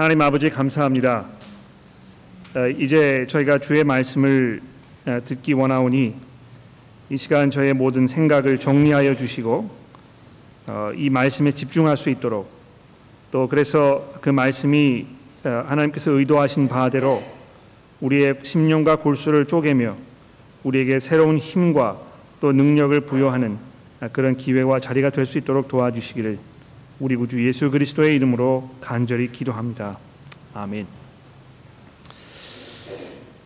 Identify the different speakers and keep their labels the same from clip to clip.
Speaker 1: 하나님 아버지 감사합니다. 어, 이제 저희가 주의 말씀을 어, 듣기 원하오니 이 시간 저의 모든 생각을 정리하여 주시고 어, 이 말씀에 집중할 수 있도록 또 그래서 그 말씀이 하나님께서 의도하신 바대로 우리의 심령과 골수를 쪼개며 우리에게 새로운 힘과 또 능력을 부여하는 그런 기회와 자리가 될 수 있도록 도와주시기를 우리 구주 예수 그리스도의 이름으로 간절히 기도합니다. 아멘.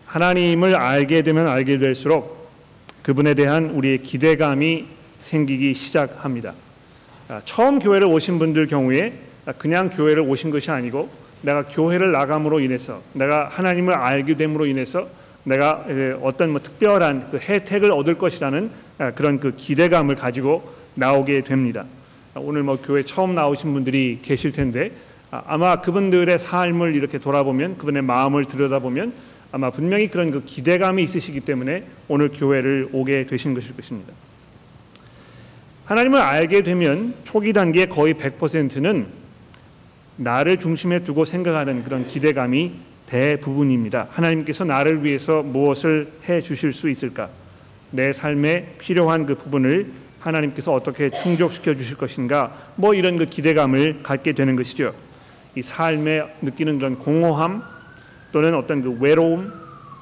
Speaker 1: 하나님을 알게 되면 알게 될수록 그분에 대한 우리의 기대감이 생기기 시작합니다. 아, 처음 교회를 오신 분들 경우에 그냥 교회를 오신 것이 아니고 내가 교회를 나감으로 인해서 내가 하나님을 알게 됨으로 인해서 내가 어떤 뭐 특별한 그 혜택을 얻을 것이라는 아, 그런 그 기대감을 가지고 나오게 됩니다. 오늘 뭐 교회 처음 나오신 분들이 계실 텐데 아, 아마 그분들의 삶을 이렇게 돌아보면 그분의 마음을 들여다보면 아마 분명히 그런 그 기대감이 있으시기 때문에 오늘 교회를 오게 되신 것일 것입니다. 하나님을 알게 되면 초기 단계 거의 100%는 나를 중심에 두고 생각하는 그런 기대감이 대부분입니다. 하나님께서 나를 위해서 무엇을 해 주실 수 있을까? 내 삶에 필요한 그 부분을 하나님께서 어떻게 충족시켜 주실 것인가 뭐 이런 그 기대감을 갖게 되는 것이죠. 이 삶에 느끼는 그런 공허함 또는 어떤 그 외로움,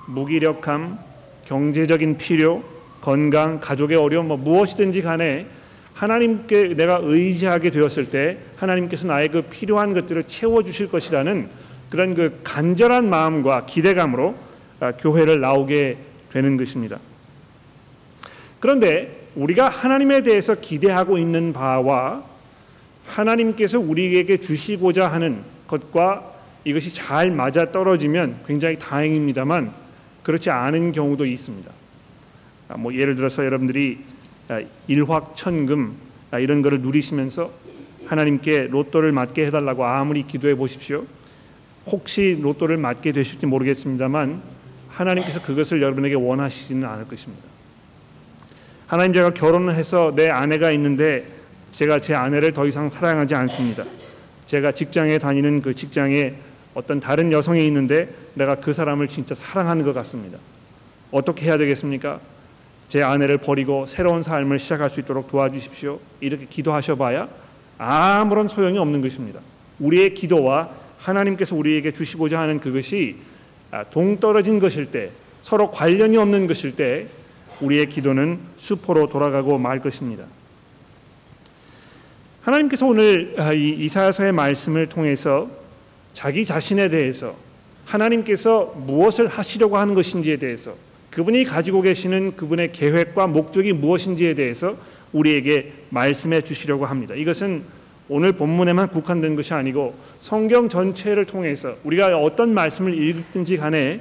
Speaker 1: 무기력함, 경제적인 필요, 건강, 가족의 어려움 뭐 무엇이든지 간에 하나님께 내가 의지하게 되었을 때 하나님께서 나의 그 필요한 것들을 채워 주실 것이라는 그런 그 간절한 마음과 기대감으로 아, 교회를 나오게 되는 것입니다. 그런데 우리가 하나님에 대해서 기대하고 있는 바와 하나님께서 우리에게 주시고자 하는 것과 이것이 잘 맞아 떨어지면 굉장히 다행입니다만 그렇지 않은 경우도 있습니다. 아, 뭐 예를 들어서 여러분들이 아, 일확천금 아, 이런 것을 누리시면서 하나님께 로또를 맞게 해달라고 아무리 기도해 보십시오. 혹시 로또를 맞게 되실지 모르겠습니다만 하나님께서 그것을 여러분에게 원하시지는 않을 것입니다. 하나님 제가 결혼을 해서 내 아내가 있는데 제가 제 아내를 더 이상 사랑하지 않습니다. 제가 직장에 다니는 그 직장에 어떤 다른 여성이 있는데 내가 그 사람을 진짜 사랑하는 것 같습니다. 어떻게 해야 되겠습니까? 제 아내를 버리고 새로운 삶을 시작할 수 있도록 도와주십시오. 이렇게 기도하셔봐야 아무런 소용이 없는 것입니다. 우리의 기도와 하나님께서 우리에게 주시고자 하는 그것이 아, 동떨어진 것일 때, 서로 관련이 없는 것일 때 우리의 기도는 수포로 돌아가고 말 것입니다. 하나님께서 오늘 아, 이사야서의 말씀을 통해서 자기 자신에 대해서 하나님께서 무엇을 하시려고 하는 것인지에 대해서 그분이 가지고 계시는 그분의 계획과 목적이 무엇인지에 대해서 우리에게 말씀해 주시려고 합니다. 이것은 오늘 본문에만 국한된 것이 아니고 성경 전체를 통해서 우리가 어떤 말씀을 읽든지 간에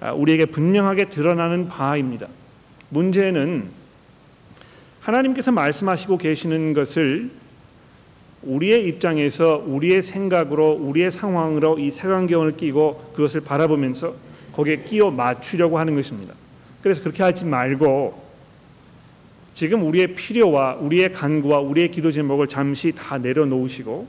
Speaker 1: 아, 우리에게 분명하게 드러나는 바입니다. 문제는 하나님께서 말씀하시고 계시는 것을 우리의 입장에서 우리의 생각으로 우리의 상황으로 이 색안경을 끼고 그것을 바라보면서 거기에 끼워 맞추려고 하는 것입니다. 그래서 그렇게 하지 말고 지금 우리의 필요와 우리의 간구와 우리의 기도 제목을 잠시 다 내려놓으시고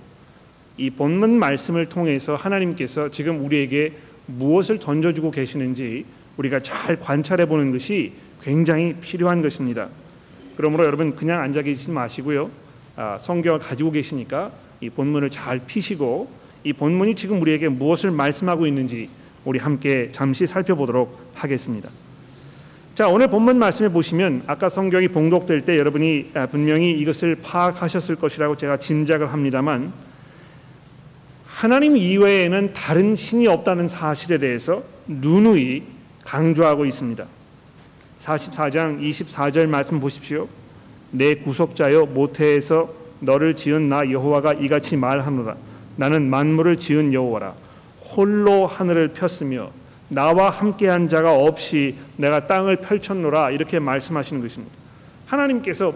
Speaker 1: 이 본문 말씀을 통해서 하나님께서 지금 우리에게 무엇을 던져주고 계시는지 우리가 잘 관찰해 보는 것이 굉장히 필요한 것입니다. 그러므로 여러분 그냥 앉아 계시지 마시고요. 아, 성경을 가지고 계시니까 이 본문을 잘 피시고 이 본문이 지금 우리에게 무엇을 말씀하고 있는지 우리 함께 잠시 살펴보도록 하겠습니다. 자 오늘 본문 말씀에 보시면 아까 성경이 봉독될 때 여러분이 아, 분명히 이것을 파악하셨을 것이라고 제가 짐작을 합니다만 하나님 이외에는 다른 신이 없다는 사실에 대해서 누누이 강조하고 있습니다. 44장 24절 말씀 보십시오. 내 구속자여 모태에서 너를 지은 나 여호와가 이같이 말하노라. 나는 만물을 지은 여호와라. 홀로 하늘을 폈으며 나와 함께한 자가 없이 내가 땅을 펼쳤노라 이렇게 말씀하시는 것입니다. 하나님께서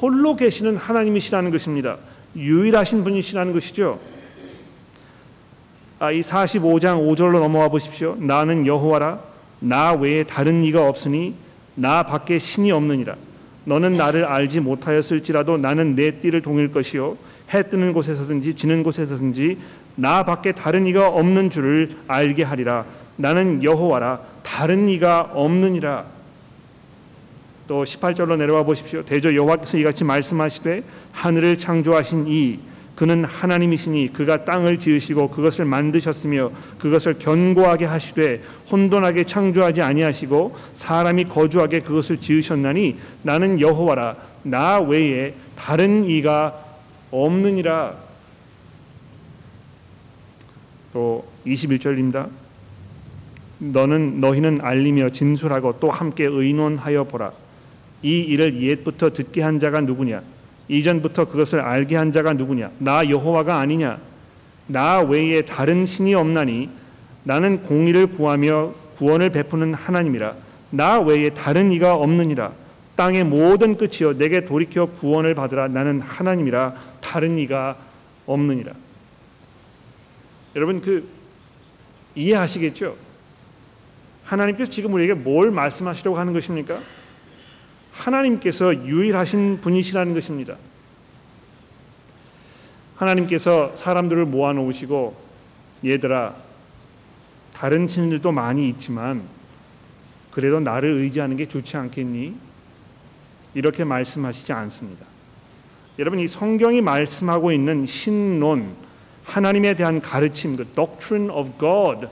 Speaker 1: 홀로 계시는 하나님이시라는 것입니다. 유일하신 분이시라는 것이죠. 아, 이 45장 5절로 넘어와 보십시오. 나는 여호와라 나 외에 다른 이가 없으니 나 밖에 신이 없느니라. 너는 나를 알지 못하였을지라도 나는 내 띠를 동일 것이요. 해 뜨는 곳에서든지 지는 곳에서든지 나 밖에 다른 이가 없는 줄을 알게 하리라. 나는 여호와라. 다른 이가 없느니라. 또 18절로 내려와 보십시오. 대저 여호와께서 이같이 말씀하시되 하늘을 창조하신 이 그는 하나님이시니 그가 땅을 지으시고 그것을 만드셨으며 그것을 견고하게 하시되 혼돈하게 창조하지 아니하시고 사람이 거주하게 그것을 지으셨나니 나는 여호와라 나 외에 다른 이가 없느니라 또 21절입니다. 너는 너희는 알리며 진술하고 또 함께 의논하여 보라. 이 일을 옛부터 듣게 한 자가 누구냐? 이전부터 그것을 알게 한 자가 누구냐? 나 여호와가 아니냐? 나 외에 다른 신이 없나니 나는 공의를 구하며 구원을 베푸는 하나님이라. 나 외에 다른 이가 없느니라. 땅의 모든 끝이여 내게 돌이켜 구원을 받으라. 나는 하나님이라. 다른 이가 없느니라. 여러분 그 이해하시겠죠? 하나님께서 지금 우리에게 뭘 말씀하시려고 하는 것입니까? 하나님께서 유일하신 분이시라는 것입니다. 하나님께서 사람들을 모아 놓으시고 얘들아 다른 신들도 많이 있지만 그래도 나를 의지하는 게 좋지 않겠니? 이렇게 말씀하시지 않습니다. 여러분 이 성경이 말씀하고 있는 신론 하나님에 대한 가르침 그 doctrine of God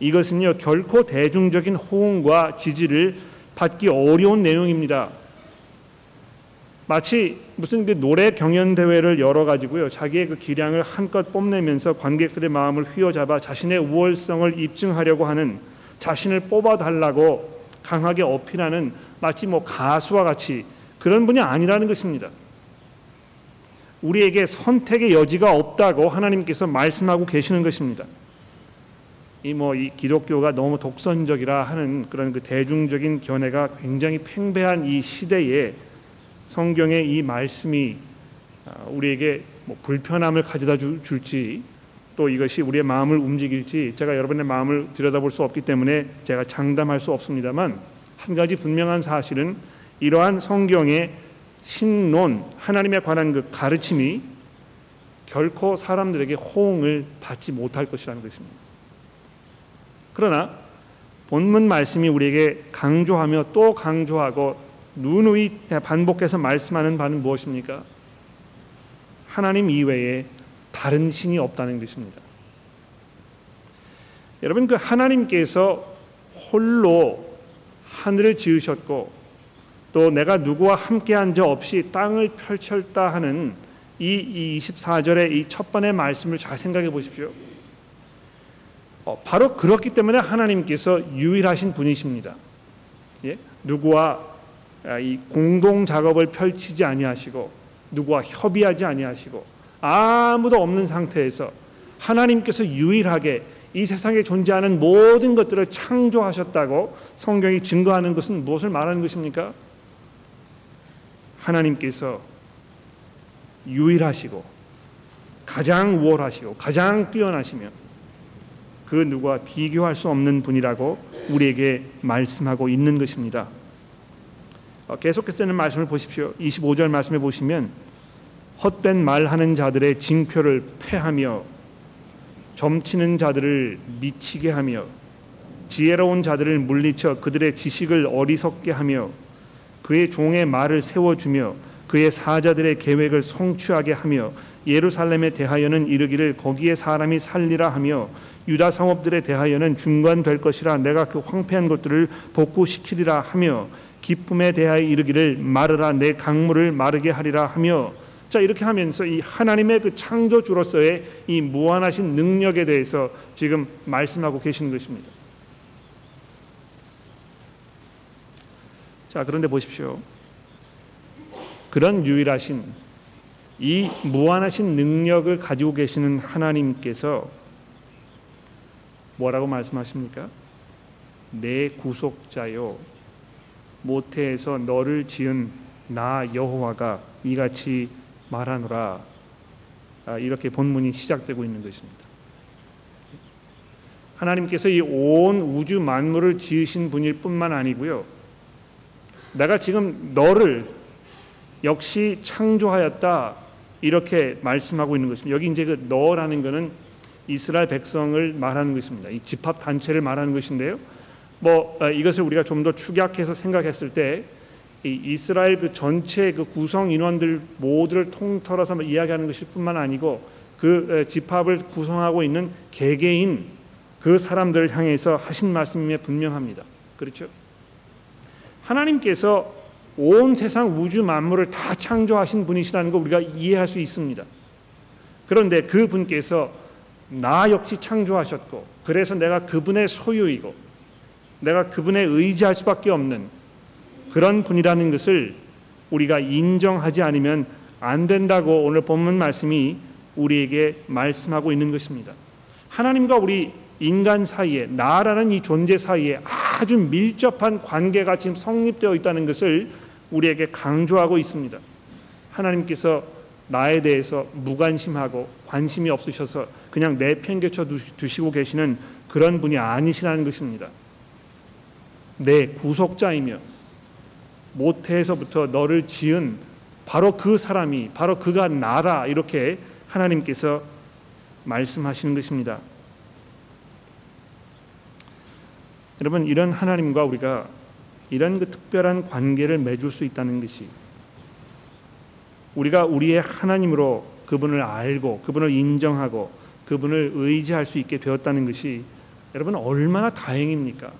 Speaker 1: 이것은요 결코 대중적인 호응과 지지를 받기 어려운 내용입니다. 마치 무슨 그 노래 경연 대회를 열어 가지고요 자기의 그 기량을 한껏 뽐내면서 관객들의 마음을 휘어잡아 자신의 우월성을 입증하려고 하는 자신을 뽑아 달라고 강하게 어필하는 마치 뭐 가수와 같이 그런 분이 아니라는 것입니다. 우리에게 선택의 여지가 없다고 하나님께서 말씀하고 계시는 것입니다. 이 뭐이 뭐 기독교가 너무 독선적이라 하는 그런 그 대중적인 견해가 굉장히 팽배한 이 시대에 성경의 이 말씀이 아, 우리에게 뭐 불편함을 가져다 줄지 또 이것이 우리의 마음을 움직일지 제가 여러분의 마음을 들여다볼 수 없기 때문에 제가 장담할 수 없습니다만 한 가지 분명한 사실은 이러한 성경의 신론 하나님에 관한 그 가르침이 결코 사람들에게 호응을 받지 못할 것이라는 것입니다. 그러나 본문 말씀이 우리에게 강조하며 또 강조하고 누누이 반복해서 말씀하는 바는 무엇입니까? 하나님 이외에 다른 신이 없다는 것입니다. 여러분 그 하나님께서 홀로 하늘을 지으셨고 또 내가 누구와 함께한 적 없이 땅을 펼쳤다 하는 이 24절의 이 첫 번의 말씀을 잘 생각해 보십시오. 어, 바로 그렇기 때문에 하나님께서 유일하신 분이십니다. 예? 누구와 아, 이 공동 작업을 펼치지 아니하시고 누구와 협의하지 아니하시고 아무도 없는 상태에서 하나님께서 유일하게 이 세상에 존재하는 모든 것들을 창조하셨다고 성경이 증거하는 것은 무엇을 말하는 것입니까? 하나님께서 유일하시고 가장 우월하시고 가장 뛰어나시며 그 누구와 비교할 수 없는 분이라고 우리에게 말씀하고 있는 것입니다. 어, 계속해서 는 말씀을 보십시오. 25절 말씀에 보시면 헛된 말하는 자들의 징표를 패하며 점치는 자들을 미치게 하며 지혜로운 자들을 물리쳐 그들의 지식을 어리석게 하며 그의 종의 말을 세워주며 그의 사자들의 계획을 성취하게 하며 예루살렘에 대하여는 이르기를 거기에 사람이 살리라 하며 유다 성읍들에 대하여는 중관될 것이라 내가 그 황폐한 것들을 복구시키리라 하며 기쁨에 대하여 이르기를 마르라 내 강물을 마르게 하리라 하며 자 이렇게 하면서 이 하나님의 그 창조주로서의 이 무한하신 능력에 대해서 지금 말씀하고 계시는 것입니다. 자, 그런데 보십시오. 그런 유일하신 이 무한하신 능력을 가지고 계시는 하나님께서 뭐라고 말씀하십니까? 내 구속자요 모태에서 너를 지은 나 여호와가 이같이 말하노라 아, 이렇게 본문이 시작되고 있는 것입니다. 하나님께서 이 온 우주 만물을 지으신 분일 뿐만 아니고요. 내가 지금 너를 역시 창조하였다 이렇게 말씀하고 있는 것입니다. 여기 이제 그 너라는 것은 이스라엘 백성을 말하는 것입니다. 이 집합 단체를 말하는 것인데요. 뭐 어, 이것을 우리가 좀 더 축약해서 생각했을 때 이스라엘 그 전체 그 구성 인원들 모두를 통틀어서 이야기하는 것일 뿐만 아니고 그 집합을 구성하고 있는 개개인 그 사람들을 향해서 하신 말씀에 분명합니다. 그렇죠? 하나님께서 온 세상 우주 만물을 다 창조하신 분이시라는 거 우리가 이해할 수 있습니다. 그런데 그 분께서 나 역시 창조하셨고 그래서 내가 그분의 소유이고 내가 그분에 의지할 수밖에 없는 그런 분이라는 것을 우리가 인정하지 않으면 안 된다고 오늘 본문 말씀이 우리에게 말씀하고 있는 것입니다. 하나님과 우리 인간 사이에 나라는 이 존재 사이에 아주 밀접한 관계가 지금 성립되어 있다는 것을 우리에게 강조하고 있습니다. 하나님께서 나에 대해서 무관심하고 관심이 없으셔서 그냥 내팽개쳐 두시고 계시는 그런 분이 아니시라는 것입니다. 내 구속자이며 모태에서부터 너를 지은 바로 그 사람이 바로 그가 나라 이렇게 하나님께서 말씀하시는 것입니다. 여러분 이런 하나님과 우리가 이런 그 특별한 관계를 맺을 수 있다는 것이 우리가 우리의 하나님으로 그분을 알고 그분을 인정하고 그분을 의지할 수 있게 되었다는 것이 여러분 얼마나 다행입니까?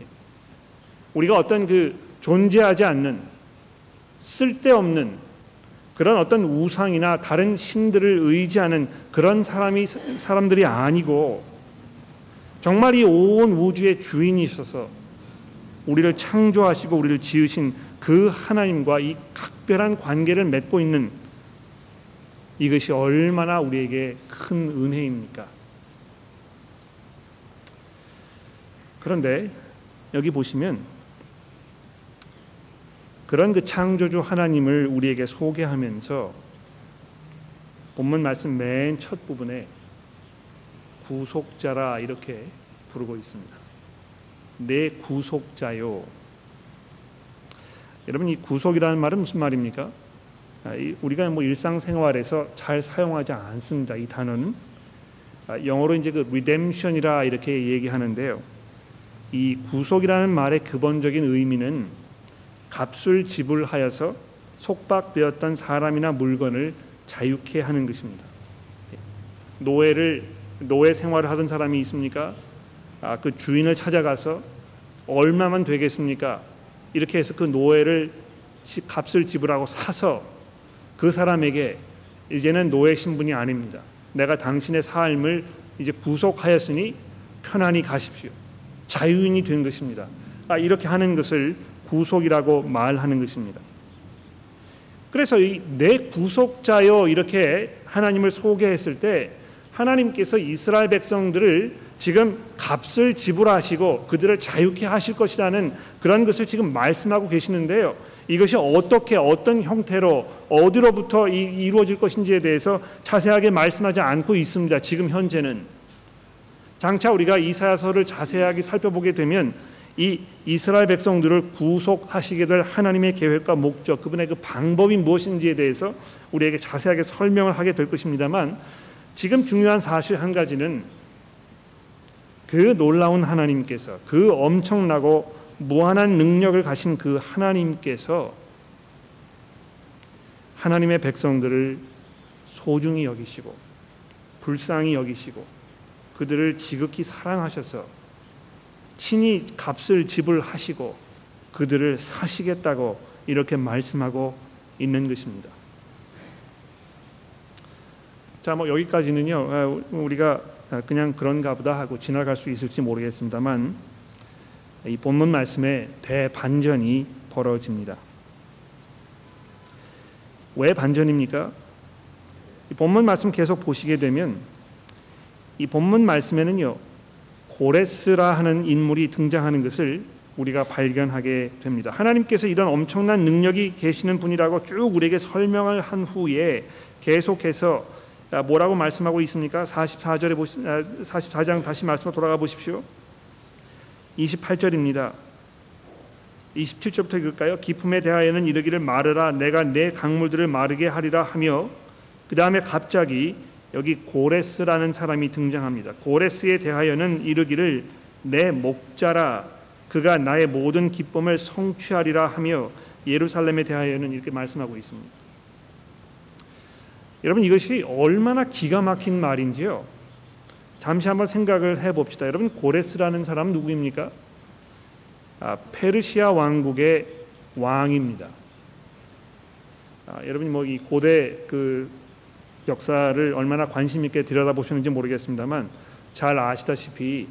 Speaker 1: 예. 우리가 어떤 그 존재하지 않는 쓸데없는 그런 어떤 우상이나 다른 신들을 의지하는 그런 사람이 사람들이 아니고 정말 이 온 우주의 주인이셔서 우리를 창조하시고 우리를 지으신 그 하나님과 이 각별한 관계를 맺고 있는 이것이 얼마나 우리에게 큰 은혜입니까? 그런데 여기 보시면 그런 그 창조주 하나님을 우리에게 소개하면서 본문 말씀 맨 첫 부분에 구속자라 이렇게 부르고 있습니다. 내 구속자요. 여러분 이 구속이라는 말은 무슨 말입니까? 아, 우리가 뭐 일상생활에서 잘 사용하지 않습니다. 이 단어는 아, 영어로 이제 그 redemption이라 이렇게 얘기하는데요. 이 구속이라는 말의 근본적인 의미는 값을 지불하여서 속박되었던 사람이나 물건을 자유케 하는 것입니다. 노예를 노예 생활을 하던 사람이 있습니까? 아, 그 주인을 찾아가서 얼마만 되겠습니까? 이렇게 해서 그 노예를 값을 지불하고 사서 그 사람에게 이제는 노예 신분이 아닙니다. 내가 당신의 삶을 이제 구속하였으니 편안히 가십시오. 자유인이 된 것입니다. 아, 이렇게 하는 것을 구속이라고 말하는 것입니다. 그래서 내 구속자요 이렇게 하나님을 소개했을 때 하나님께서 이스라엘 백성들을 지금 값을 지불하시고 그들을 자유케 하실 것이라는 그런 것을 지금 말씀하고 계시는데요. 이것이 어떻게 어떤 형태로 어디로부터 이, 루어질 것인지에 대해서 자세하게 말씀하지 않고 있습니다. 지금 현재는 장차 우리가 이사야서를 자세하게 살펴보게 되면 이 이스라엘 백성들을 구속하시게 될 하나님의 계획과 목적, 그분의 그 방법이 무엇인지에 대해서 우리에게 자세하게 설명을 하게 될 것입니다만 지금 중요한 사실 한 가지는 그 놀라운 하나님께서 그 엄청나고 무한한 능력을 가신 그 하나님께서 하나님의 백성들을 소중히 여기시고 불쌍히 여기시고 그들을 지극히 사랑하셔서 친히 값을 지불하시고 그들을 사시겠다고 이렇게 말씀하고 있는 것입니다. 자, 뭐 여기까지는요. 아, 우리가 그냥 그런가 보다 하고 지나갈 수 있을지 모르겠습니다만 이 본문 말씀에 대반전이 벌어집니다. 왜 반전입니까? 이 본문 말씀 계속 보시게 되면 이 본문 말씀에는요. 고레스라 하는 인물이 등장하는 것을 우리가 발견하게 됩니다. 하나님께서 이런 엄청난 능력이 계시는 분이라고 쭉 우리에게 설명을 한 후에 계속해서 뭐라고 말씀하고 있습니까? 44절에 보시 44장 다시 말씀 돌아가 보십시오. 28절입니다. 27절부터 읽을까요? 기품에 대하여는 이르기를 말하라 내가 내 강물들을 마르게 하리라 하며 그 다음에 갑자기 여기 고레스라는 사람이 등장합니다. 고레스에 대하여는 이르기를 내 목자라 그가 나의 모든 기쁨을 성취하리라 하며 예루살렘에 대하여는 이렇게 말씀하고 있습니다. 여러분 이것이 얼마나 기가 막힌 말인지요. 잠시 한번 생각을 해봅시다. 여러분 고레스라는 사람 누구입니까? 아, 페르시아 왕국의 왕입니다. 아, 여러분 뭐 이 고대 그 역사를 얼마나 관심 있게 들여다보시는지 모르겠습니다만 잘 아시다시피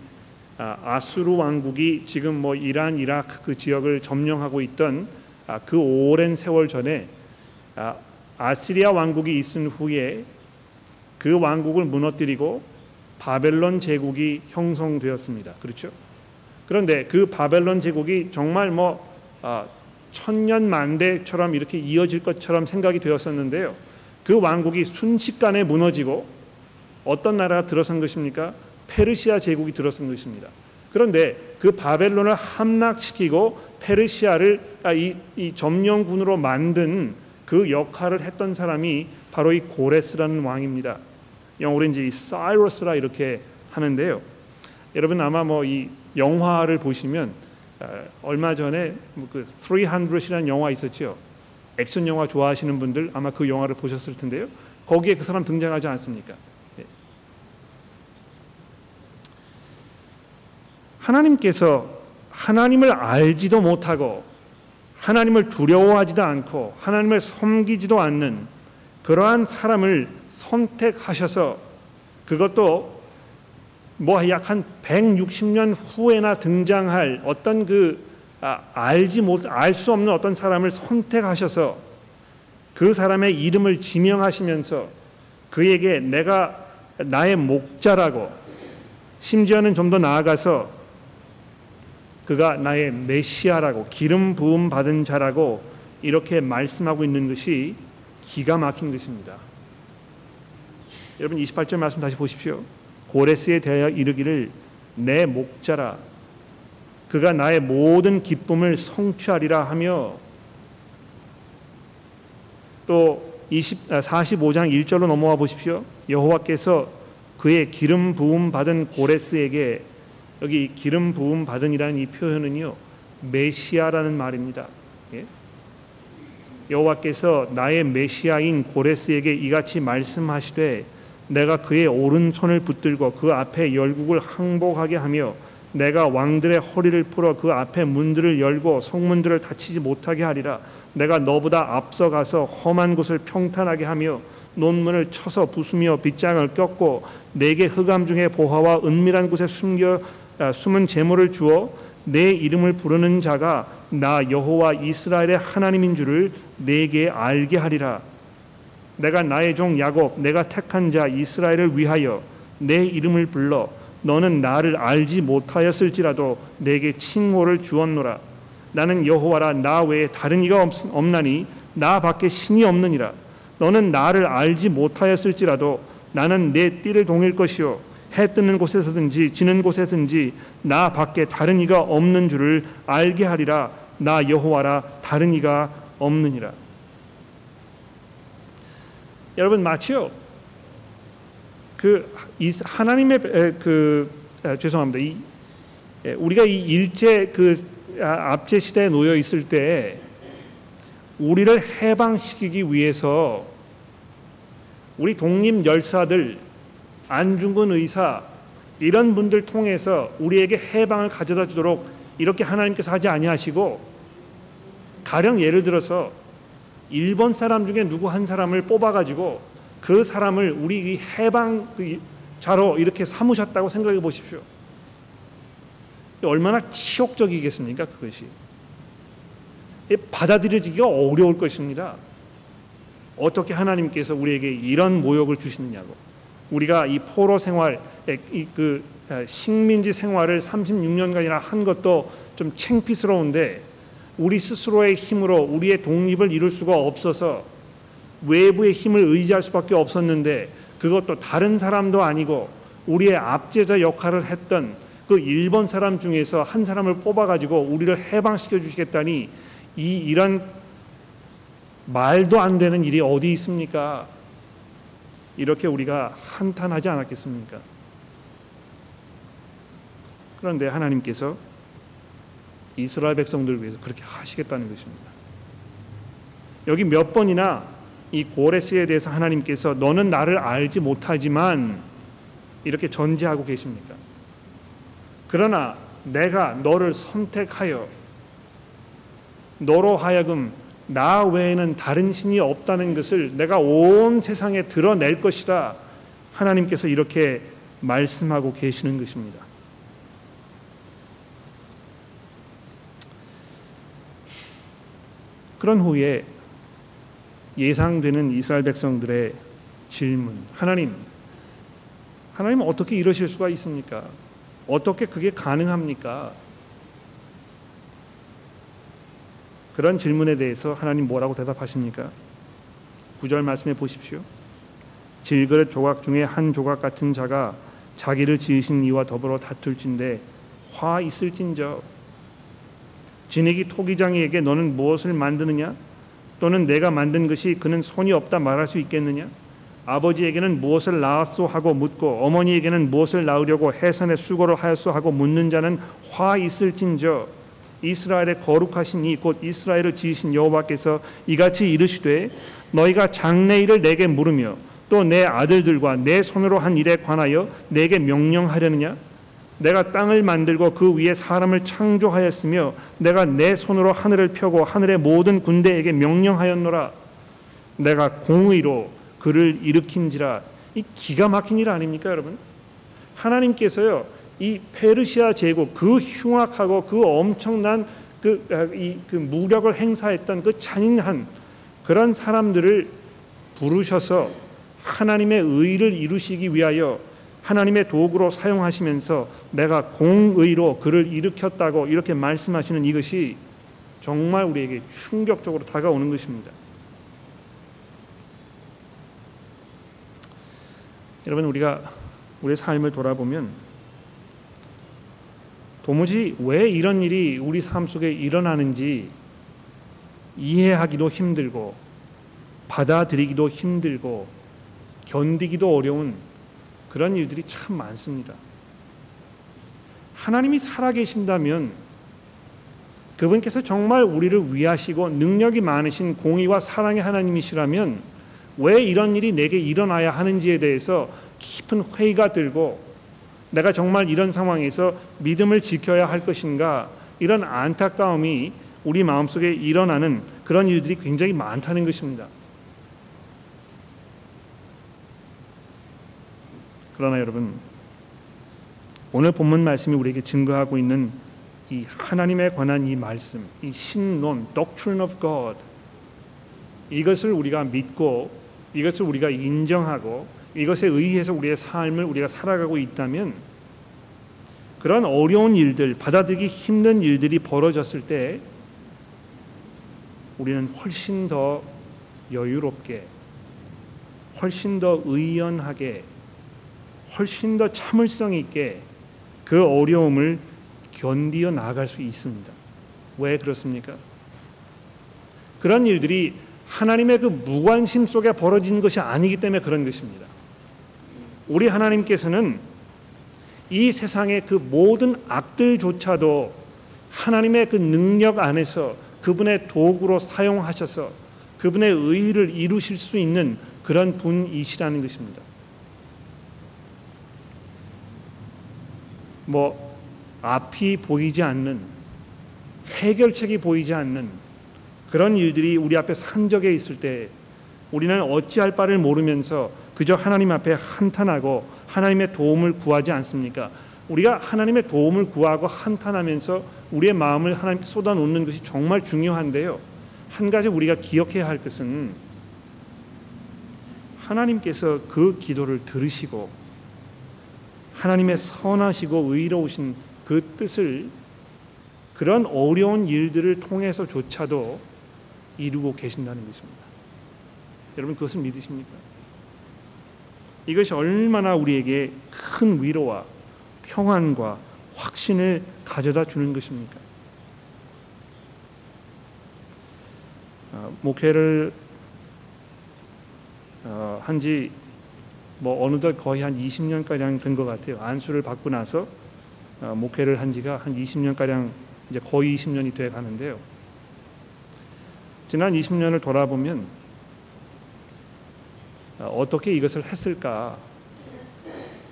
Speaker 1: 아, 수르 왕국이 지금 뭐 이란, 이라크 그 지역을 점령하고 있던 아, 그 오랜 세월 전에 아, 아시리아 왕국이 있은 후에 그 왕국을 무너뜨리고 바벨론 제국이 형성되었습니다. 그렇죠? 그런데 그 바벨론 제국이 정말 뭐 아, 천년 만대처럼 이렇게 이어질 것처럼 생각이 되었었는데요. 그 왕국이 순식간에 무너지고 어떤 나라가 들어선 것입니까? 페르시아 제국이 들어선 것입니다. 그런데 그 바벨론을 함락시키고 페르시아를 아, 이, 이 점령군으로 만든 그 역할을 했던 사람이 바로 이 고레스라는 왕입니다. 영어로 이제 이 사이러스라 이렇게 하는데요. 여러분 아마 뭐 이 영화를 보시면 아, 얼마 전에 뭐그 300이라는 영화 있었죠. 액션 영화 좋아하시는 분들 아마 그 영화를 보셨을 텐데요. 거기에 그 사람 등장하지 않습니까? 예. 하나님께서 하나님을 알지도 못하고 하나님을 두려워하지도 않고 하나님을 섬기지도 않는 그러한 사람을 선택하셔서 그것도 뭐 약 한 160년 후에나 등장할 어떤 그 아, 알지 못 알 수 없는 어떤 사람을 선택하셔서 그 사람의 이름을 지명하시면서 그에게 내가 나의 목자라고 심지어는 좀 더 나아가서 그가 나의 메시아라고 기름 부음 받은 자라고 이렇게 말씀하고 있는 것이 기가 막힌 것입니다. 여러분 28절 말씀 다시 보십시오. 고레스에 대하여 이르기를 내 목자라 그가 나의 모든 기쁨을 성취하리라 하며 또 20, 45장 아, 1절로 넘어와 보십시오. 여호와께서 그의 기름 부음 받은 고레스에게 여기 기름 부음 받은이라는 이 표현은요 메시아라는 말입니다. 예? 여호와께서 나의 메시아인 고레스에게 이같이 말씀하시되 내가 그의 오른손을 붙들고 그 앞에 열국을 항복하게 하며 내가 왕들의 허리를 풀어 그 앞에 문들을 열고 성문들을 닫히지 못하게 하리라 내가 너보다 앞서가서 험한 곳을 평탄하게 하며 논문을 쳐서 부수며 빗장을 꼈고 내게 흑암 중에 보화와 은밀한 곳에 숨겨 아, 숨은 재물을 주어 내 이름을 부르는 자가 나 여호와 이스라엘의 하나님인 줄을 내게 알게 하리라. 내가 나의 종 야곱 내가 택한 자 이스라엘을 위하여 내 이름을 불러 너는 나를 알지 못하였을지라도 내게 칭호를 주었노라. 나는 여호와라 나 외에 다른 이가 없, 없나니 나 밖에 신이 없느니라. 너는 나를 알지 못하였을지라도 나는 내 띠를 동일 것이요 해 뜨는 곳에서든지 지는 곳에든지 나 밖에 다른 이가 없는 줄을 알게 하리라. 나 여호와라 다른 이가 없느니라. 여러분 마치요. 그 하나님의 그 아, 죄송합니다. 이, 우리가 이 일제 그 아, 압제 시대에 놓여 있을 때 우리를 해방시키기 위해서 우리 독립 열사들 안중근 의사 이런 분들 통해서 우리에게 해방을 가져다 주도록 이렇게 하나님께서 하지 아니하시고 가령 예를 들어서 일본 사람 중에 누구 한 사람을 뽑아 가지고 그 사람을 우리 해방자로 이렇게 삼으셨다고 생각해 보십시오. 얼마나 치욕적이겠습니까 그것이 받아들여지기가 어려울 것입니다. 어떻게 하나님께서 우리에게 이런 모욕을 주시느냐고 우리가 이 포로 생활, 그 식민지 생활을 36년간이나 한 것도 좀 창피스러운데 우리 스스로의 힘으로 우리의 독립을 이룰 수가 없어서 외부의 힘을 의지할 수밖에 없었는데 그것도 다른 사람도 아니고 우리의 압제자 역할을 했던 그 일본 사람 중에서 한 사람을 뽑아 가지고 우리를 해방시켜 주시겠다니 이 이런 말도 안 되는 일이 어디 있습니까? 이렇게 우리가 한탄하지 않았겠습니까? 그런데 하나님께서 이스라엘 백성들을 위해서 그렇게 하시겠다는 것입니다. 여기 몇 번이나 이 고레스에 대해서 하나님께서 너는 나를 알지 못하지만 이렇게 전제하고 계십니까? 그러나 내가 너를 선택하여 너로 하여금 나 외에는 다른 신이 없다는 것을 내가 온 세상에 드러낼 것이다. 하나님께서 이렇게 말씀하고 계시는 것입니다. 그런 후에 예상되는 이스라엘 백성들의 질문. 하나님, 하나님 어떻게 이러실 수가 있습니까? 어떻게 그게 가능합니까? 그런 질문에 대해서 하나님 뭐라고 대답하십니까? 구절 말씀해 보십시오. 질그릇 조각 중에 한 조각 같은 자가 자기를 지으신 이와 더불어 다툴진대 화 있을진저 진액이 토기장이에게 너는 무엇을 만드느냐 또는 내가 만든 것이 그는 손이 없다 말할 수 있겠느냐 아버지에게는 무엇을 낳았소 하고 묻고 어머니에게는 무엇을 낳으려고 해산의 수고를 하였소 하고 묻는 자는 화 있을진저 이스라엘의 거룩하신 이 곧 이스라엘을 지으신 여호와께서 이같이 이르시되 너희가 장래일을 내게 물으며 또 내 아들들과 내 손으로 한 일에 관하여 내게 명령하려느냐? 내가 땅을 만들고 그 위에 사람을 창조하였으며 내가 내 손으로 하늘을 펴고 하늘의 모든 군대에게 명령하였노라. 내가 공의로 그를 일으킨지라. 이 기가 막힌 일 아닙니까 여러분? 하나님께서요 이 페르시아 제국 그 흉악하고 그 엄청난 그, 아, 이, 그 무력을 행사했던 그 잔인한 그런 사람들을 부르셔서 하나님의 의를 이루시기 위하여 하나님의 도구로 사용하시면서 내가 공의로 그를 일으켰다고 이렇게 말씀하시는 이것이 정말 우리에게 충격적으로 다가오는 것입니다. 여러분 우리가 우리의 삶을 돌아보면 도무지 왜 이런 일이 우리 삶 속에 일어나는지 이해하기도 힘들고 받아들이기도 힘들고 견디기도 어려운 그런 일들이 참 많습니다. 하나님이 살아계신다면 그분께서 정말 우리를 위하시고 능력이 많으신 공의와 사랑의 하나님이시라면 왜 이런 일이 내게 일어나야 하는지에 대해서 깊은 회의가 들고 내가 정말 이런 상황에서 믿음을 지켜야 할 것인가 이런 안타까움이 우리 마음속에 일어나는 그런 일들이 굉장히 많다는 것입니다. 그러나 여러분 오늘 본문 말씀이 우리에게 증거하고 있는 이 하나님에 관한 이 말씀, 이 신론, doctrine of God 이것을 우리가 믿고 이것을 우리가 인정하고 이것에 의해서 우리의 삶을 우리가 살아가고 있다면 그런 어려운 일들, 받아들이기 힘든 일들이 벌어졌을 때 우리는 훨씬 더 여유롭게, 훨씬 더 의연하게 훨씬 더 참을성 있게 그 어려움을 견디어 나아갈 수 있습니다. 왜 그렇습니까? 그런 일들이 하나님의 그 무관심 속에 벌어진 것이 아니기 때문에 그런 것입니다. 우리 하나님께서는 이 세상의 그 모든 악들조차도 하나님의 그 능력 안에서 그분의 도구로 사용하셔서 그분의 의를 이루실 수 있는 그런 분이시라는 것입니다. 뭐 앞이 보이지 않는 해결책이 보이지 않는 그런 일들이 우리 앞에 산적해 있을 때 우리는 어찌할 바를 모르면서 그저 하나님 앞에 한탄하고 하나님의 도움을 구하지 않습니까? 우리가 하나님의 도움을 구하고 한탄하면서 우리의 마음을 하나님께 쏟아놓는 것이 정말 중요한데요. 한 가지 우리가 기억해야 할 것은 하나님께서 그 기도를 들으시고 하나님의 선하시고 의로우신 그 뜻을 그런 어려운 일들을 통해서조차도 이루고 계신다는 것입니다. 여러분 그것을 믿으십니까? 이것이 얼마나 우리에게 큰 위로와 평안과 확신을 가져다 주는 것입니까? 어, 목회를 어, 한지 뭐 어느덧 거의 한 20년 가량 된 것 같아요. 안수를 받고 나서 어, 목회를 한 지가 한 20년 가량 이제 거의 20년이 돼 가는데요. 지난 20년을 돌아보면 어, 어떻게 이것을 했을까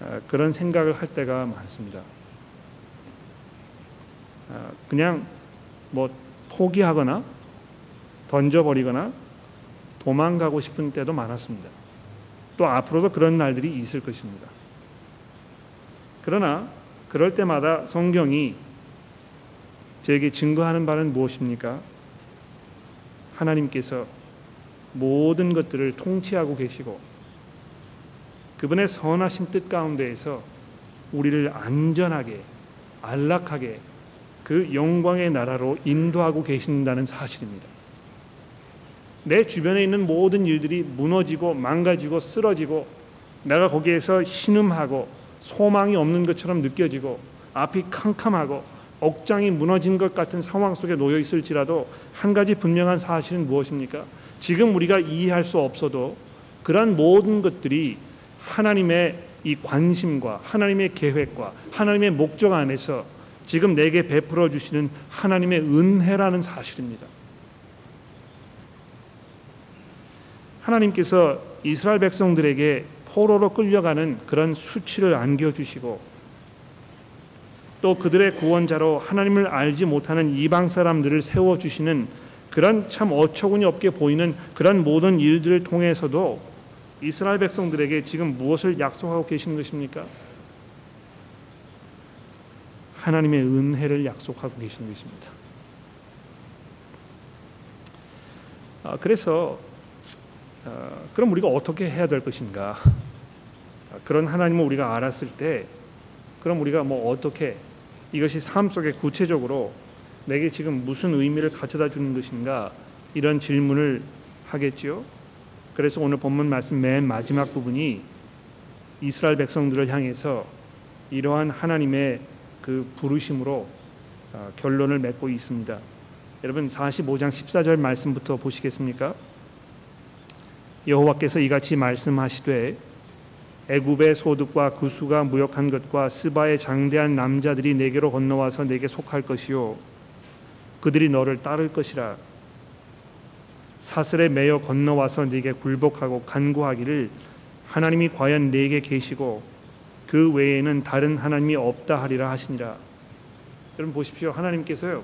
Speaker 1: 어, 그런 생각을 할 때가 많습니다. 어, 그냥 뭐 포기하거나 던져버리거나 도망가고 싶은 때도 많았습니다. 또 앞으로도 그런 날들이 있을 것입니다. 그러나 그럴 때마다 성경이 저에게 증거하는 바는 무엇입니까? 하나님께서 모든 것들을 통치하고 계시고 그분의 선하신 뜻 가운데에서 우리를 안전하게 안락하게 그 영광의 나라로 인도하고 계신다는 사실입니다. 내 주변에 있는 모든 일들이 무너지고 망가지고 쓰러지고 내가 거기에서 신음하고 소망이 없는 것처럼 느껴지고 앞이 캄캄하고 억장이 무너진 것 같은 상황 속에 놓여 있을지라도 한 가지 분명한 사실은 무엇입니까? 지금 우리가 이해할 수 없어도 그러한 모든 것들이 하나님의 이 관심과 하나님의 계획과 하나님의 목적 안에서 지금 내게 베풀어 주시는 하나님의 은혜라는 사실입니다. 하나님께서 이스라엘 백성들에게 포로로 끌려가는 그런 수치를 안겨 주시고 또 그들의 구원자로 하나님을 알지 못하는 이방 사람들을 세워 주시는 그런 참 어처구니 없게 보이는 그런 모든 일들을 통해서도 이스라엘 백성들에게 지금 무엇을 약속하고 계시는 것입니까? 하나님의 은혜를 약속하고 계시는 것입니다. 아, 그래서 아, 그럼 우리가 어떻게 해야 될 것인가? 아, 그런 하나님을 우리가 알았을 때, 그럼 우리가 뭐 어떻게 이것이 삶 속에 구체적으로 내게 지금 무슨 의미를 가져다 주는 것인가? 이런 질문을 하겠지요. 그래서 오늘 본문 말씀 맨 마지막 부분이 이스라엘 백성들을 향해서 이러한 하나님의 그 부르심으로 아, 결론을 맺고 있습니다. 여러분 45장 14절 말씀부터 보시겠습니까? 여호와께서 이같이 말씀하시되 애굽의 소득과 구수가 무역한 것과 스바의 장대한 남자들이 내게로 건너와서 내게 속할 것이요 그들이 너를 따를 것이라 사슬에 매여 건너와서 네게 굴복하고 간구하기를 하나님이 과연 네게 계시고 그 외에는 다른 하나님이 없다 하리라 하시니라. 여러분 보십시오. 하나님께서요.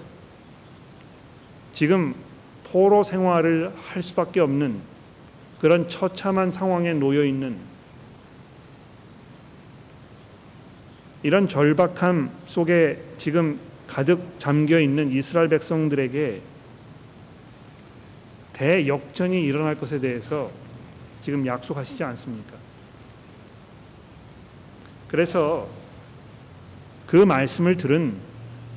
Speaker 1: 지금 포로 생활을 할 수밖에 없는 그런 처참한 상황에 놓여 있는 이런 절박함 속에 지금 가득 잠겨 있는 이스라엘 백성들에게 대역전이 일어날 것에 대해서 지금 약속하시지 않습니까? 그래서 그 말씀을 들은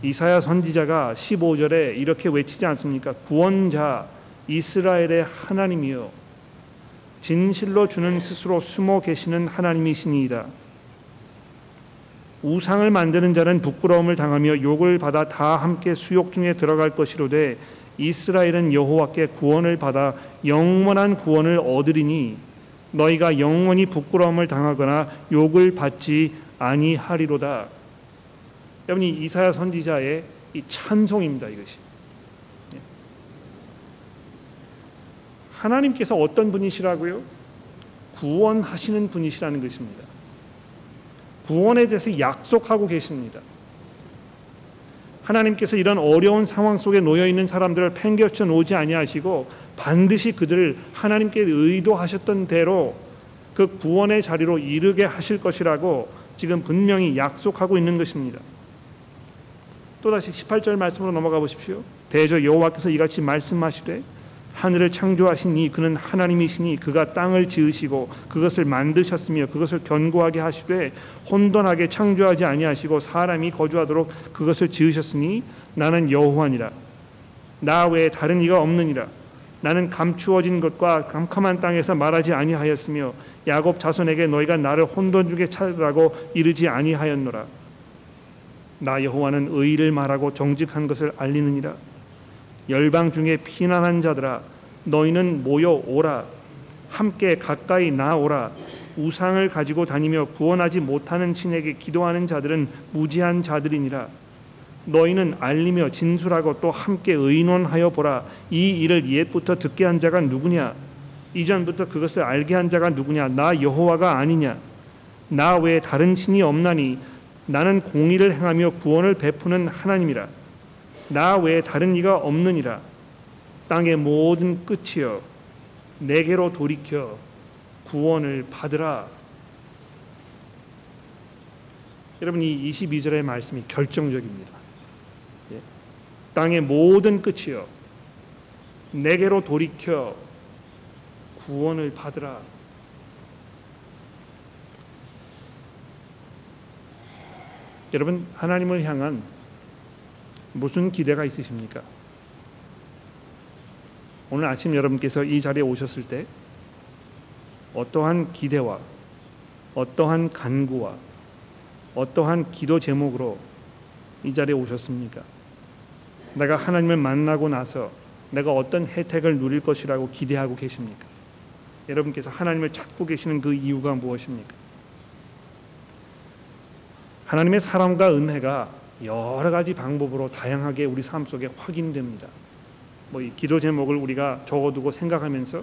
Speaker 1: 이사야 선지자가 15절에 이렇게 외치지 않습니까? 구원자 이스라엘의 하나님이여 진실로 주는 스스로 숨어 계시는 하나님이시니이다. 우상을 만드는 자는 부끄러움을 당하며 욕을 받아 다 함께 수욕 중에 들어갈 것이로되 이스라엘은 여호와께 구원을 받아 영원한 구원을 얻으리니 너희가 영원히 부끄러움을 당하거나 욕을 받지 아니하리로다. 여러분 이 이사야 선지자의 이 찬송입니다. 이것이 예. 하나님께서 어떤 분이시라고요? 구원하시는 분이시라는 것입니다. 구원에 대해서 약속하고 계십니다. 하나님께서 이런 어려운 상황 속에 놓여 있는 사람들을 팽개쳐 놓지 아니하시고 반드시 그들을 하나님께 의도하셨던 대로 그 구원의 자리로 이르게 하실 것이라고 지금 분명히 약속하고 있는 것입니다. 또다시 18절 말씀으로 넘어가 보십시오. 대저 여호와께서 이같이 말씀하시되 하늘을 창조하신 이 그는 하나님이시니 그가 땅을 지으시고 그것을 만드셨으며 그것을 견고하게 하시되 혼돈하게 창조하지 아니하시고 사람이 거주하도록 그것을 지으셨으니 나는 여호와니라. 나 외에 다른 이가 없느니라. 나는 감추어진 것과 캄캄한 땅에서 말하지 아니하였으며 야곱 자손에게 너희가 나를 혼돈 중에 찾으라고 이르지 아니하였노라. 나 여호와는 의를 말하고 정직한 것을 알리느니라 열방 중에 피난한 자들아 너희는 모여 오라. 함께 가까이 나오라. 우상을 가지고 다니며 구원하지 못하는 친에게 기도하는 자들은 무지한 자들이니라. 너희는 알리며 진술하고 또 함께 의논하여 보라. 이 일을 옛부터 듣게 한 자가 누구냐? 이전부터 그것을 알게 한 자가 누구냐? 나 여호와가 아니냐? 나 외에 다른 신이 없나니 나는 공의를 행하며 구원을 베푸는 하나님이라 나 외에 다른 이가 없느니라. 땅의 모든 끝이여 내게로 돌이켜 구원을 받으라. 여러분 이 22절의 말씀이 결정적입니다. 예. 땅의 모든 끝이여 내게로 돌이켜 구원을 받으라. 여러분 하나님을 향한 무슨 기대가 있으십니까? 오늘 아침 여러분께서 이 자리에 오셨을 때 어떠한 기대와 어떠한 간구와 어떠한 기도 제목으로 이 자리에 오셨습니까? 내가 하나님을 만나고 나서 내가 어떤 혜택을 누릴 것이라고 기대하고 계십니까? 여러분께서 하나님을 찾고 계시는 그 이유가 무엇입니까? 하나님의 사랑과 은혜가 여러 가지 방법으로 다양하게 우리 삶 속에 확인됩니다. 뭐 이 기도 제목을 우리가 적어두고 생각하면서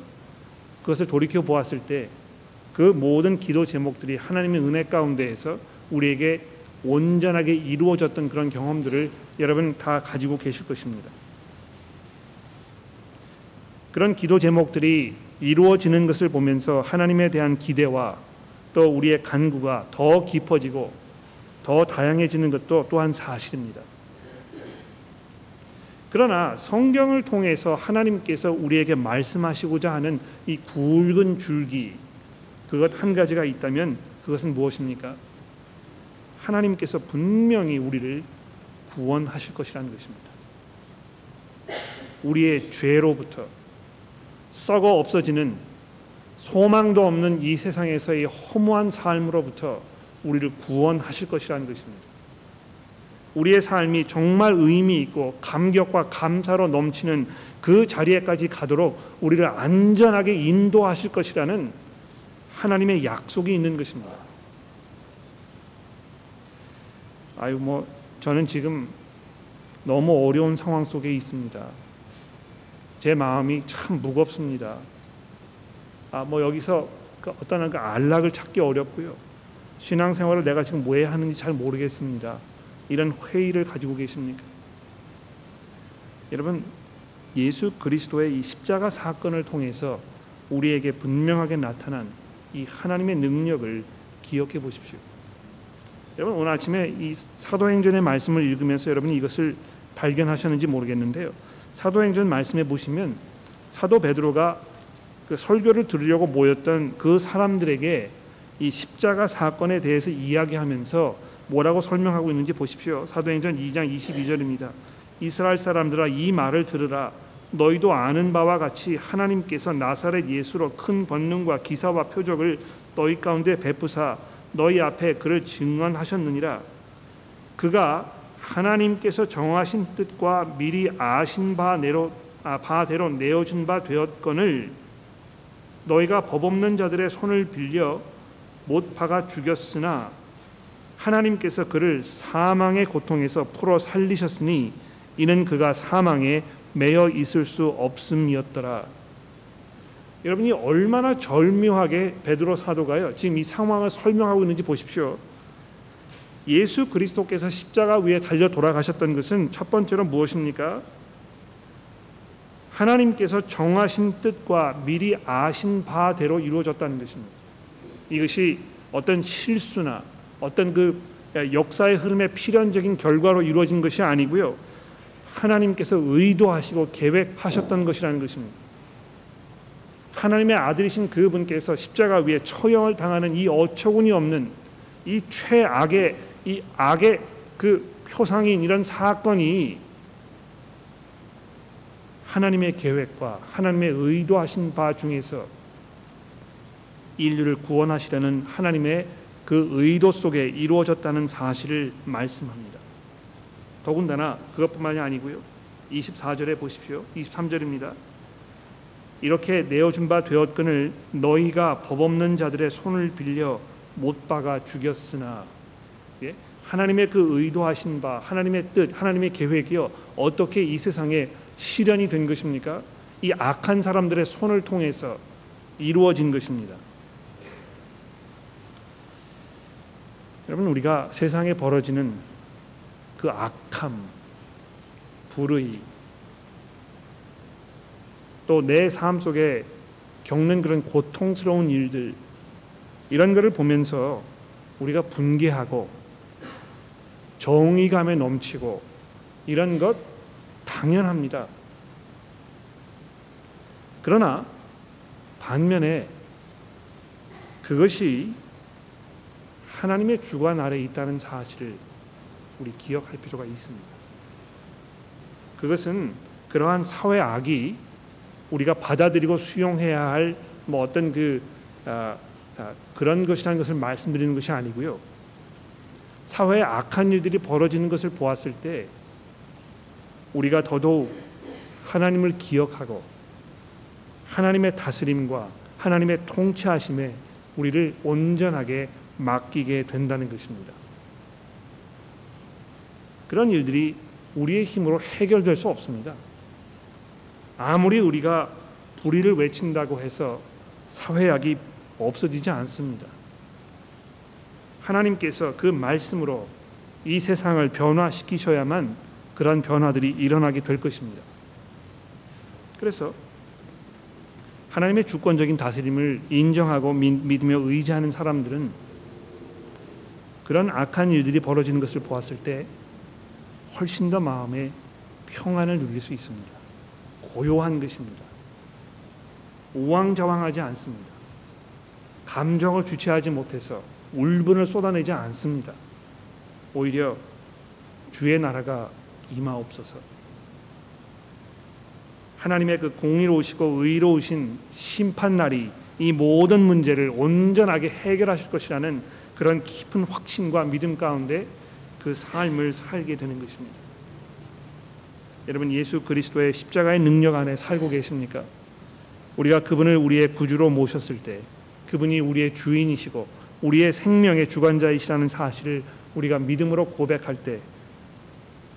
Speaker 1: 그것을 돌이켜 보았을 때 그 모든 기도 제목들이 하나님의 은혜 가운데에서 우리에게 온전하게 이루어졌던 그런 경험들을 여러분 다 가지고 계실 것입니다. 그런 기도 제목들이 이루어지는 것을 보면서 하나님에 대한 기대와 또 우리의 간구가 더 깊어지고 더 다양해지는 것도 또한 사실입니다. 그러나 성경을 통해서 하나님께서 우리에게 말씀하시고자 하는 이 굵은 줄기 그것 한 가지가 있다면 그것은 무엇입니까? 하나님께서 분명히 우리를 구원하실 것이라는 것입니다. 우리의 죄로부터 썩어 없어지는 소망도 없는 이 세상에서의 허무한 삶으로부터 우리를 구원하실 것이라는 것입니다. 우리의 삶이 정말 의미 있고 감격과 감사로 넘치는 그 자리에까지 가도록 우리를 안전하게 인도하실 것이라는 하나님의 약속이 있는 것입니다. 아유 뭐 저는 지금 너무 어려운 상황 속에 있습니다. 제 마음이 참 무겁습니다. 아 뭐 여기서 그 어떤 그 안락을 찾기 어렵고요. 신앙생활을 내가 지금 뭐 해야 하는지 잘 모르겠습니다. 이런 회의를 가지고 계십니까? 여러분 예수 그리스도의 이 십자가 사건을 통해서 우리에게 분명하게 나타난 이 하나님의 능력을 기억해 보십시오. 여러분 오늘 아침에 이 사도행전의 말씀을 읽으면서 여러분이 이것을 발견하셨는지 모르겠는데요. 사도행전 말씀에 보시면 사도 베드로가 그 설교를 들으려고 모였던 그 사람들에게 이 십자가 사건에 대해서 이야기하면서 뭐라고 설명하고 있는지 보십시오. 사도행전 2장 22절입니다. 이스라엘 사람들아 이 말을 들으라. 너희도 아는 바와 같이 하나님께서 나사렛 예수로 큰 번능과 기사와 표적을 너희 가운데 베푸사 너희 앞에 그를 증언하셨느니라. 그가 하나님께서 정하신 뜻과 미리 아신 바대로 아, 바대로 내어준 바 되었건을 너희가 법 없는 자들의 손을 빌려 못 박아 죽였으나 하나님께서 그를 사망의 고통에서 풀어 살리셨으니 이는 그가 사망에 매여 있을 수 없음이었더라. 여러분이 얼마나 절묘하게 베드로 사도가요. 지금 이 상황을 설명하고 있는지 보십시오. 예수 그리스도께서 십자가 위에 달려 돌아가셨던 것은 첫 번째로 무엇입니까? 하나님께서 정하신 뜻과 미리 아신 바대로 이루어졌다는 것입니다. 이것이 어떤 실수나 어떤 그 역사의 흐름의 필연적인 결과로 이루어진 것이 아니고요. 하나님께서 의도하시고 계획하셨던 것이라는 것입니다. 하나님의 아들이신 그분께서 십자가 위에 처형을 당하는 이 어처구니 없는 이 최악의 이 악의 그 표상인 이런 사건이 하나님의 계획과 하나님의 의도하신 바 중에서 인류를 구원하시려는 하나님의 그 의도 속에 이루어졌다는 사실을 말씀합니다. 더군다나 그것뿐만이 아니고요. 24절에 보십시오. 23절입니다. 이렇게 내어준 바 되었거늘 너희가 법 없는 자들의 손을 빌려 못 박아 죽였으나 예? 하나님의 그 의도하신 바 하나님의 뜻 하나님의 계획이요 어떻게 이 세상에 실현이 된 것입니까? 이 악한 사람들의 손을 통해서 이루어진 것입니다. 여러분 우리가 세상에 벌어지는 그 악함, 불의, 또 내 삶 속에 겪는 그런 고통스러운 일들 이런 것을 보면서 우리가 분개하고 정의감에 넘치고 이런 것 당연합니다. 그러나 반면에 그것이 하나님의 주관 아래 있다는 사실을 우리 기억할 필요가 있습니다. 그것은 그러한 사회 악이 우리가 받아들이고 수용해야 할 뭐 어떤 그 아, 아, 그런 것이라는 것을 말씀드리는 것이 아니고요. 사회에 악한 일들이 벌어지는 것을 보았을 때 우리가 더더욱 하나님을 기억하고 하나님의 다스림과 하나님의 통치하심에 우리를 온전하게 맡기게 된다는 것입니다. 그런 일들이 우리의 힘으로 해결될 수 없습니다. 아무리 우리가 불의를 외친다고 해서 사회악이 없어지지 않습니다. 하나님께서 그 말씀으로 이 세상을 변화시키셔야만 그런 변화들이 일어나게 될 것입니다. 그래서 하나님의 주권적인 다스림을 인정하고 믿으며 의지하는 사람들은 그런 악한 일들이 벌어지는 것을 보았을 때 훨씬 더 마음에 평안을 누릴 수 있습니다. 고요한 것입니다. 우왕좌왕하지 않습니다. 감정을 주체하지 못해서 울분을 쏟아내지 않습니다. 오히려 주의 나라가 임하옵소서. 하나님의 그 공의로우시고 의로우신 심판 날이 이 모든 문제를 온전하게 해결하실 것이라는 그런 깊은 확신과 믿음 가운데 그 삶을 살게 되는 것입니다. 여러분 예수 그리스도의 십자가의 능력 안에 살고 계십니까? 우리가 그분을 우리의 구주로 모셨을 때 그분이 우리의 주인이시고 우리의 생명의 주관자이시라는 사실을 우리가 믿음으로 고백할 때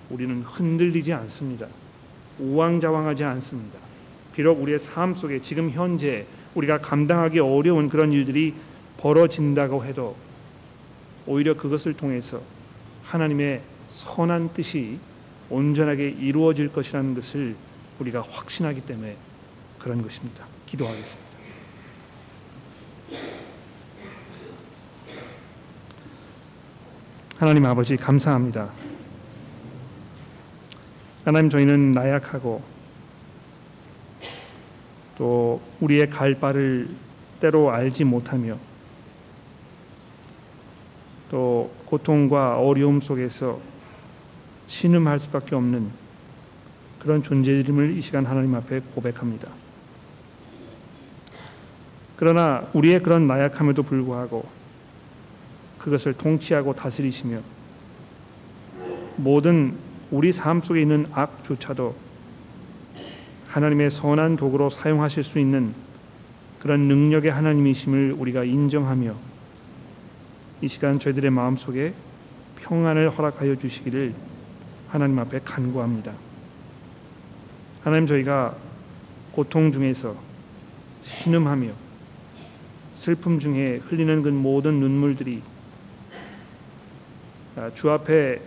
Speaker 1: 우리는 흔들리지 않습니다. 우왕좌왕하지 않습니다. 비록 우리의 삶 속에 지금 현재 우리가 감당하기 어려운 그런 일들이 벌어진다고 해도 오히려 그것을 통해서 하나님의 선한 뜻이 온전하게 이루어질 것이라는 것을 우리가 확신하기 때문에 그런 것입니다. 기도하겠습니다. 하나님 아버지 감사합니다. 하나님 저희는 나약하고 또 우리의 갈 바를 때로 알지 못하며 또 고통과 어려움 속에서 신음할 수밖에 없는 그런 존재임을 이 시간 하나님 앞에 고백합니다. 그러나 우리의 그런 나약함에도 불구하고 그것을 통치하고 다스리시며 모든 우리 삶 속에 있는 악조차도 하나님의 선한 도구로 사용하실 수 있는 그런 능력의 하나님이심을 우리가 인정하며 이 시간 저희들의 마음 속에 평안을 허락하여 주시기를 하나님 앞에 간구합니다. 하나님 저희가 고통 중에서 신음하며 슬픔 중에 흘리는 그 모든 눈물들이 주 앞에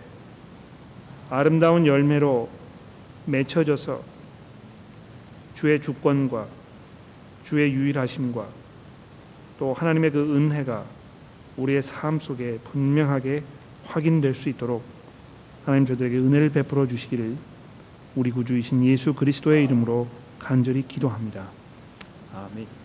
Speaker 1: 아름다운 열매로 맺혀져서 주의 주권과 주의 유일하심과 또 하나님의 그 은혜가 우리의 삶 속에 분명하게 확인될 수 있도록 하나님 저들에게 은혜를 베풀어 주시기를 우리 구주이신 예수 그리스도의 이름으로 간절히 기도합니다. 아멘.